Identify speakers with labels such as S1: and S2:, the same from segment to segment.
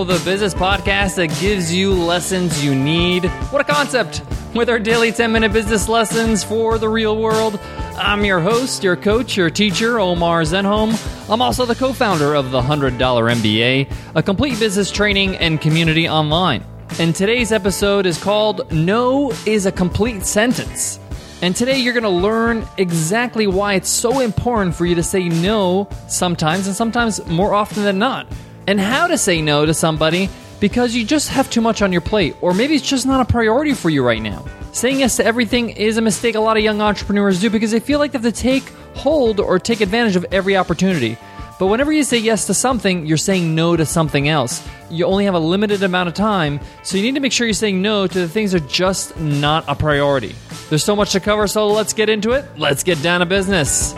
S1: The business podcast that gives you lessons you need. What a concept! With our daily 10 minute business lessons for the real world. I'm your host, your coach, your teacher, Omar Zenhom. I'm also the co founder of the $100 MBA, a complete business training and community online. And today's episode is called No is a Complete Sentence. And today you're going to learn exactly why it's so important for you to say no sometimes and sometimes more often than not and how to say no to somebody because you just have too much on your plate, or maybe it's just not a priority for you right now. Saying yes to everything is a mistake a lot of young entrepreneurs do because they feel like they have to take hold or take advantage of every opportunity. But whenever you say yes to something, you're saying no to something else. You only have a limited amount of time, so you need to make sure you're saying no to the things that are just not a priority. There's so much to cover, so let's get into it. Let's get down to business.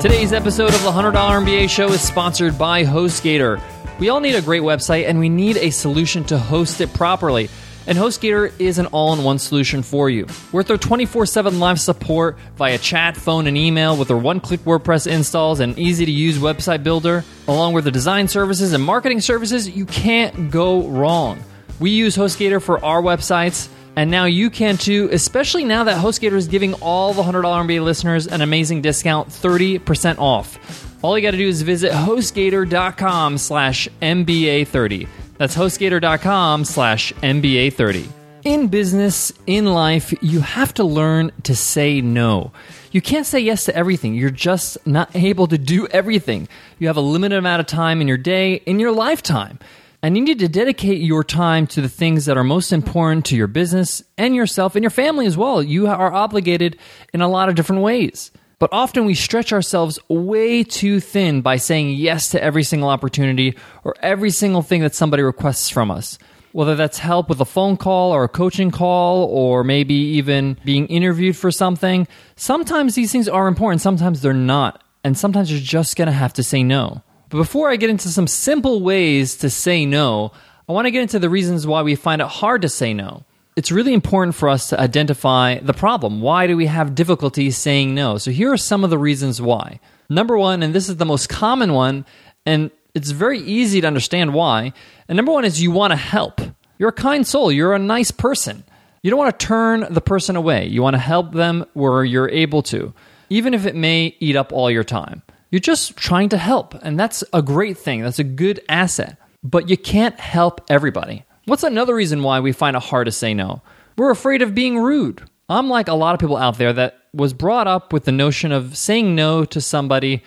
S1: Today's episode of the $100 MBA show is sponsored by HostGator. We all need a great website and we need a solution to host it properly. And HostGator is an all in one solution for you. With their 24 7 live support via chat, phone, and email, with their one click WordPress installs and easy to use website builder, along with the design services and marketing services, you can't go wrong. We use HostGator for our websites and now you can too, especially now that HostGator is giving all the $100 MBA listeners an amazing discount, 30% off. All you got to do is visit HostGator.com slash MBA30. That's HostGator.com slash MBA30. In business, in life, you have to learn to say no. You can't say yes to everything. You're just not able to do everything. You have a limited amount of time in your day, in your lifetime. And you need to dedicate your time to the things that are most important to your business and yourself and your family as well. You are obligated in a lot of different ways. But often we stretch ourselves way too thin by saying yes to every single opportunity or every single thing that somebody requests from us. Whether that's help with a phone call or a coaching call or maybe even being interviewed for something, sometimes these things are important, sometimes they're not. And sometimes you're just gonna have to say no. But before I get into some simple ways to say no, I want to get into the reasons why we find it hard to say no. It's really important for us to identify the problem. Why do we have difficulty saying no? So here are some of the reasons why. Number one, and this is the most common one, and it's very easy to understand why. And number one is you want to help. You're a kind soul, you're a nice person. You don't want to turn the person away. You want to help them where you're able to, even if it may eat up all your time. You're just trying to help, and that's a great thing. That's a good asset. But you can't help everybody. What's another reason why we find it hard to say no? We're afraid of being rude. I'm like a lot of people out there that was brought up with the notion of saying no to somebody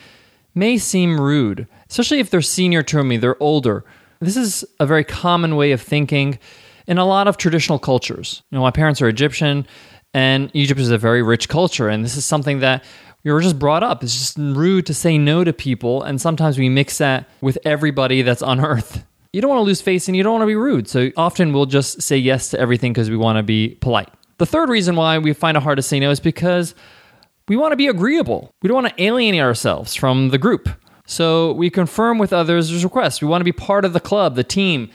S1: may seem rude, especially if they're senior to me, they're older. This is a very common way of thinking in a lot of traditional cultures. You know, my parents are Egyptian, and Egypt is a very rich culture, and this is something that we were just brought up. It's just rude to say no to people, and sometimes we mix that with everybody that's on earth. You don't want to lose face and you don't want to be rude, so often we'll just say yes to everything because we want to be polite. The third reason why we find it hard to say no is because we want to be agreeable. We don't want to alienate ourselves from the group. So we confirm with others' requests. We want to be part of the club, the team.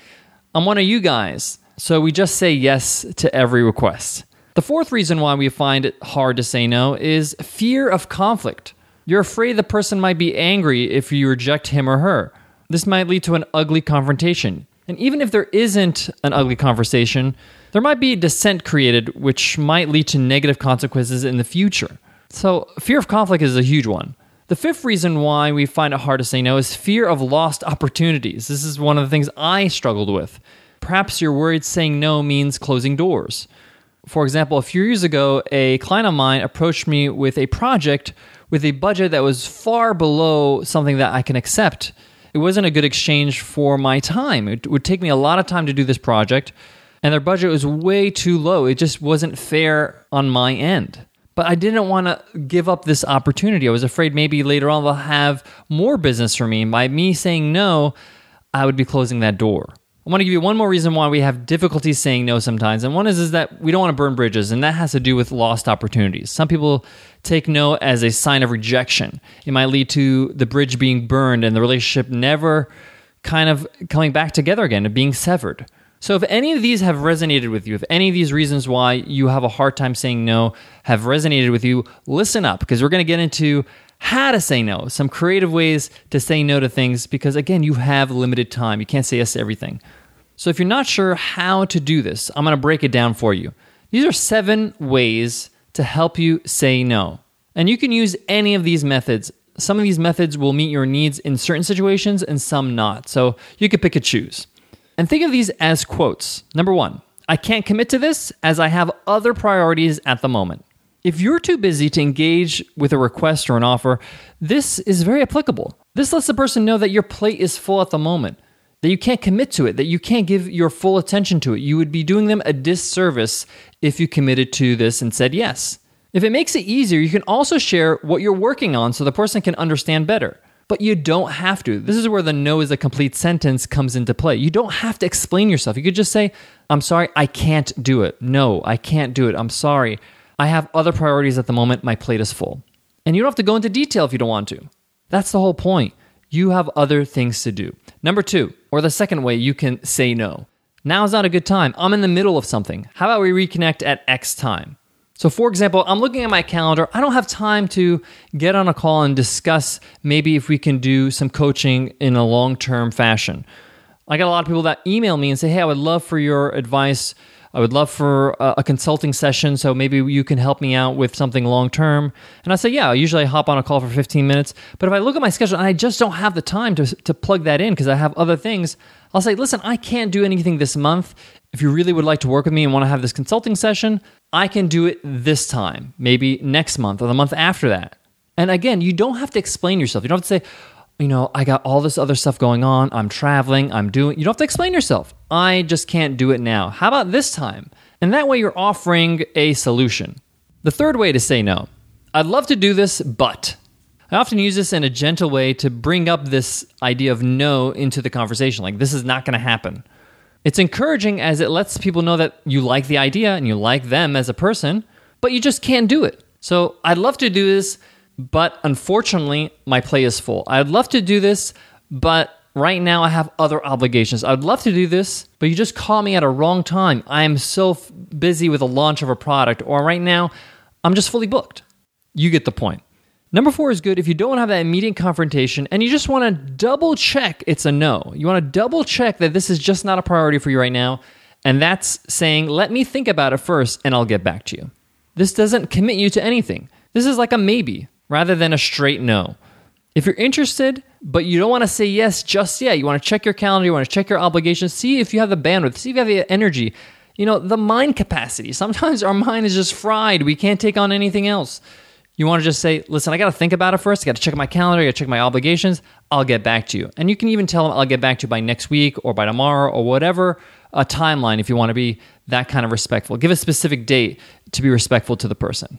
S1: I'm one of you guys. So we just say yes to every request. The fourth reason why we find it hard to say no is fear of conflict. You're afraid the person might be angry if you reject him or her. This might lead to an ugly confrontation. And even if there isn't an ugly conversation, there might be dissent created, which might lead to negative consequences in the future. So, fear of conflict is a huge one. The fifth reason why we find it hard to say no is fear of lost opportunities. This is one of the things I struggled with. Perhaps you're worried saying no means closing doors for example, a few years ago, a client of mine approached me with a project with a budget that was far below something that I can accept. It wasn't a good exchange for my time. It would take me a lot of time to do this project, and their budget was way too low. It just wasn't fair on my end. But I didn't want to give up this opportunity. I was afraid maybe later on they'll have more business for me. By me saying no, I would be closing that door. I want to give you one more reason why we have difficulty saying no sometimes. And one is, is that we don't want to burn bridges, and that has to do with lost opportunities. Some people take no as a sign of rejection. It might lead to the bridge being burned and the relationship never kind of coming back together again and being severed. So, if any of these have resonated with you, if any of these reasons why you have a hard time saying no have resonated with you, listen up because we're going to get into how to say no, some creative ways to say no to things because, again, you have limited time. You can't say yes to everything. So, if you're not sure how to do this, I'm going to break it down for you. These are seven ways to help you say no. And you can use any of these methods. Some of these methods will meet your needs in certain situations and some not. So, you can pick and choose. And think of these as quotes. Number one, I can't commit to this as I have other priorities at the moment. If you're too busy to engage with a request or an offer, this is very applicable. This lets the person know that your plate is full at the moment, that you can't commit to it, that you can't give your full attention to it. You would be doing them a disservice if you committed to this and said yes. If it makes it easier, you can also share what you're working on so the person can understand better. But you don't have to. This is where the no is a complete sentence comes into play. You don't have to explain yourself. You could just say, I'm sorry, I can't do it. No, I can't do it. I'm sorry. I have other priorities at the moment. My plate is full. And you don't have to go into detail if you don't want to. That's the whole point. You have other things to do. Number two, or the second way you can say no. Now's not a good time. I'm in the middle of something. How about we reconnect at X time? So, for example, I'm looking at my calendar. I don't have time to get on a call and discuss maybe if we can do some coaching in a long term fashion. I get a lot of people that email me and say, Hey, I would love for your advice. I would love for uh, a, consulting session. So maybe you can help me out with something long term. And I say, Yeah, usually I hop on a call for 15 minutes. But if I look at my schedule and I just don't have the time to, to plug that in because I have other things, I'll say, Listen, I can't do anything this month. If you really would like to work with me and want to have this consulting session, I can do it this time, maybe next month or the month after that. And again, you don't have to explain yourself. You don't have to say, you know, I got all this other stuff going on. I'm traveling. I'm doing. You don't have to explain yourself. I just can't do it now. How about this time? And that way you're offering a solution. The third way to say no I'd love to do this, but. I often use this in a gentle way to bring up this idea of no into the conversation. Like, this is not going to happen. It's encouraging as it lets people know that you like the idea and you like them as a person, but you just can't do it. So I'd love to do this, but unfortunately, my play is full. I'd love to do this, but right now I have other obligations. I'd love to do this, but you just call me at a wrong time. I am so f- busy with the launch of a product, or right now I'm just fully booked. You get the point. Number four is good if you don't have that immediate confrontation and you just want to double check it's a no. You want to double check that this is just not a priority for you right now. And that's saying, let me think about it first and I'll get back to you. This doesn't commit you to anything. This is like a maybe rather than a straight no. If you're interested, but you don't want to say yes just yet, you want to check your calendar, you want to check your obligations, see if you have the bandwidth, see if you have the energy, you know, the mind capacity. Sometimes our mind is just fried. We can't take on anything else. You want to just say, listen, I got to think about it first. I got to check my calendar. I got to check my obligations. I'll get back to you. And you can even tell them I'll get back to you by next week or by tomorrow or whatever a timeline if you want to be that kind of respectful. Give a specific date to be respectful to the person.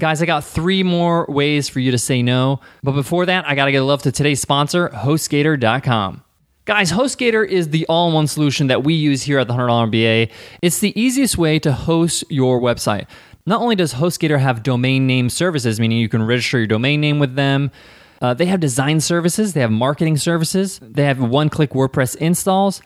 S1: Guys, I got three more ways for you to say no. But before that, I got to a love to today's sponsor, HostGator.com. Guys, HostGator is the all in one solution that we use here at the $100 MBA. It's the easiest way to host your website. Not only does HostGator have domain name services, meaning you can register your domain name with them, uh, they have design services, they have marketing services, they have one click WordPress installs.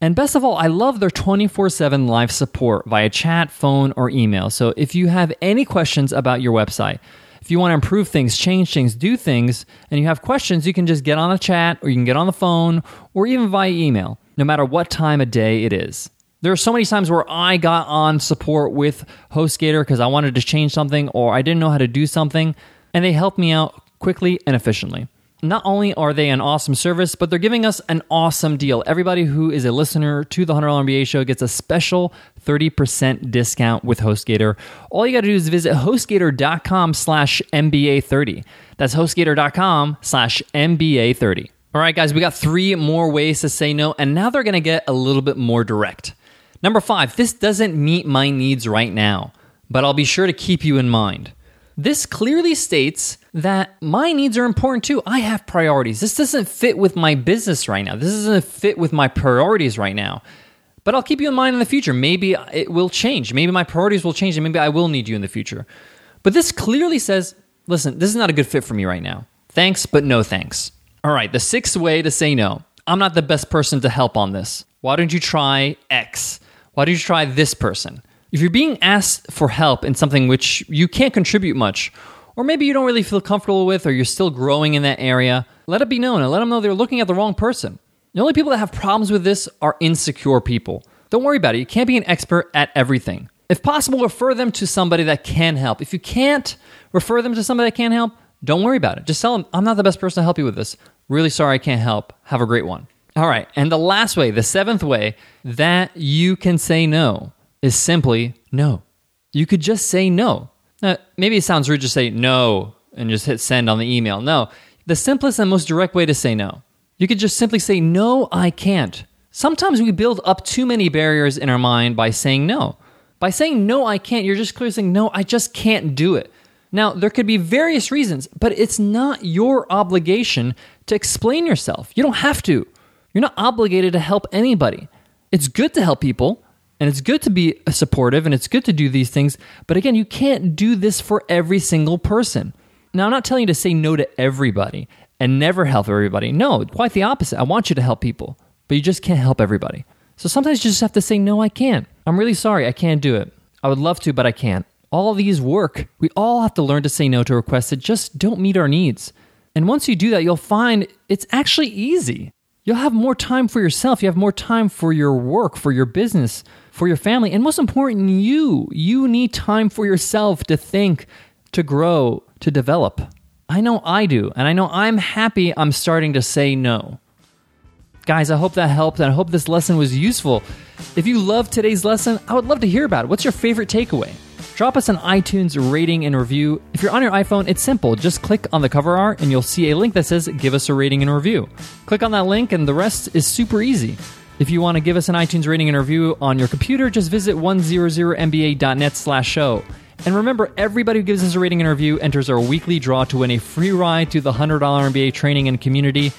S1: And best of all, I love their 24 7 live support via chat, phone, or email. So if you have any questions about your website, if you want to improve things, change things, do things, and you have questions, you can just get on a chat or you can get on the phone or even via email, no matter what time of day it is. There are so many times where I got on support with HostGator because I wanted to change something or I didn't know how to do something, and they helped me out quickly and efficiently. Not only are they an awesome service, but they're giving us an awesome deal. Everybody who is a listener to the $100 MBA show gets a special 30% discount with HostGator. All you got to do is visit HostGator.com slash MBA30. That's HostGator.com slash MBA30. All right, guys, we got three more ways to say no, and now they're going to get a little bit more direct. Number five, this doesn't meet my needs right now, but I'll be sure to keep you in mind. This clearly states that my needs are important too. I have priorities. This doesn't fit with my business right now. This doesn't fit with my priorities right now. But I'll keep you in mind in the future. Maybe it will change. Maybe my priorities will change and maybe I will need you in the future. But this clearly says listen, this is not a good fit for me right now. Thanks, but no thanks. All right, the sixth way to say no. I'm not the best person to help on this. Why don't you try X? Why don't you try this person? If you're being asked for help in something which you can't contribute much, or maybe you don't really feel comfortable with, or you're still growing in that area, let it be known and let them know they're looking at the wrong person. The only people that have problems with this are insecure people. Don't worry about it. You can't be an expert at everything. If possible, refer them to somebody that can help. If you can't refer them to somebody that can help, don't worry about it. Just tell them, I'm not the best person to help you with this. Really sorry I can't help. Have a great one. All right. And the last way, the seventh way that you can say no is simply no. You could just say no. Now, maybe it sounds rude to say no and just hit send on the email. No. The simplest and most direct way to say no. You could just simply say, No, I can't. Sometimes we build up too many barriers in our mind by saying no. By saying no, I can't, you're just clearly saying, No, I just can't do it. Now, there could be various reasons, but it's not your obligation to explain yourself. You don't have to. You're not obligated to help anybody. It's good to help people, and it's good to be supportive, and it's good to do these things, but again, you can't do this for every single person. Now, I'm not telling you to say no to everybody and never help everybody. No, quite the opposite. I want you to help people, but you just can't help everybody. So sometimes you just have to say, no, I can't. I'm really sorry, I can't do it. I would love to, but I can't. All these work. We all have to learn to say no to requests that just don't meet our needs. And once you do that, you'll find it's actually easy. You'll have more time for yourself. You have more time for your work, for your business, for your family, and most important, you. You need time for yourself to think, to grow, to develop. I know I do, and I know I'm happy I'm starting to say no. Guys, I hope that helped, and I hope this lesson was useful. If you loved today's lesson, I would love to hear about it. What's your favorite takeaway? Drop us an iTunes rating and review. If you're on your iPhone, it's simple. Just click on the cover art and you'll see a link that says give us a rating and review. Click on that link and the rest is super easy. If you want to give us an iTunes rating and review on your computer, just visit 100mba.net slash show. And remember, everybody who gives us a rating and review enters our weekly draw to win a free ride to the $100 MBA training and community.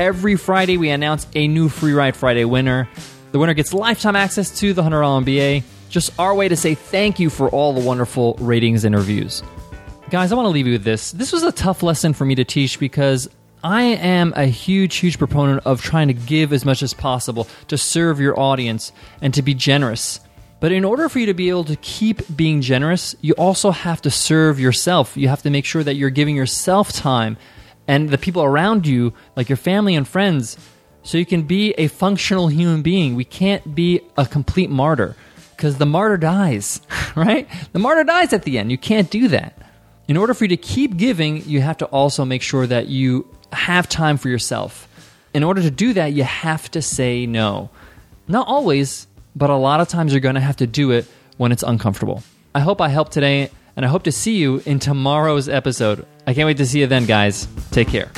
S1: Every Friday, we announce a new Free Ride Friday winner. The winner gets lifetime access to the $100 MBA just our way to say thank you for all the wonderful ratings and reviews. Guys, I want to leave you with this. This was a tough lesson for me to teach because I am a huge, huge proponent of trying to give as much as possible to serve your audience and to be generous. But in order for you to be able to keep being generous, you also have to serve yourself. You have to make sure that you're giving yourself time and the people around you, like your family and friends, so you can be a functional human being. We can't be a complete martyr because the martyr dies, right? The martyr dies at the end. You can't do that. In order for you to keep giving, you have to also make sure that you have time for yourself. In order to do that, you have to say no. Not always, but a lot of times you're going to have to do it when it's uncomfortable. I hope I helped today, and I hope to see you in tomorrow's episode. I can't wait to see you then, guys. Take care.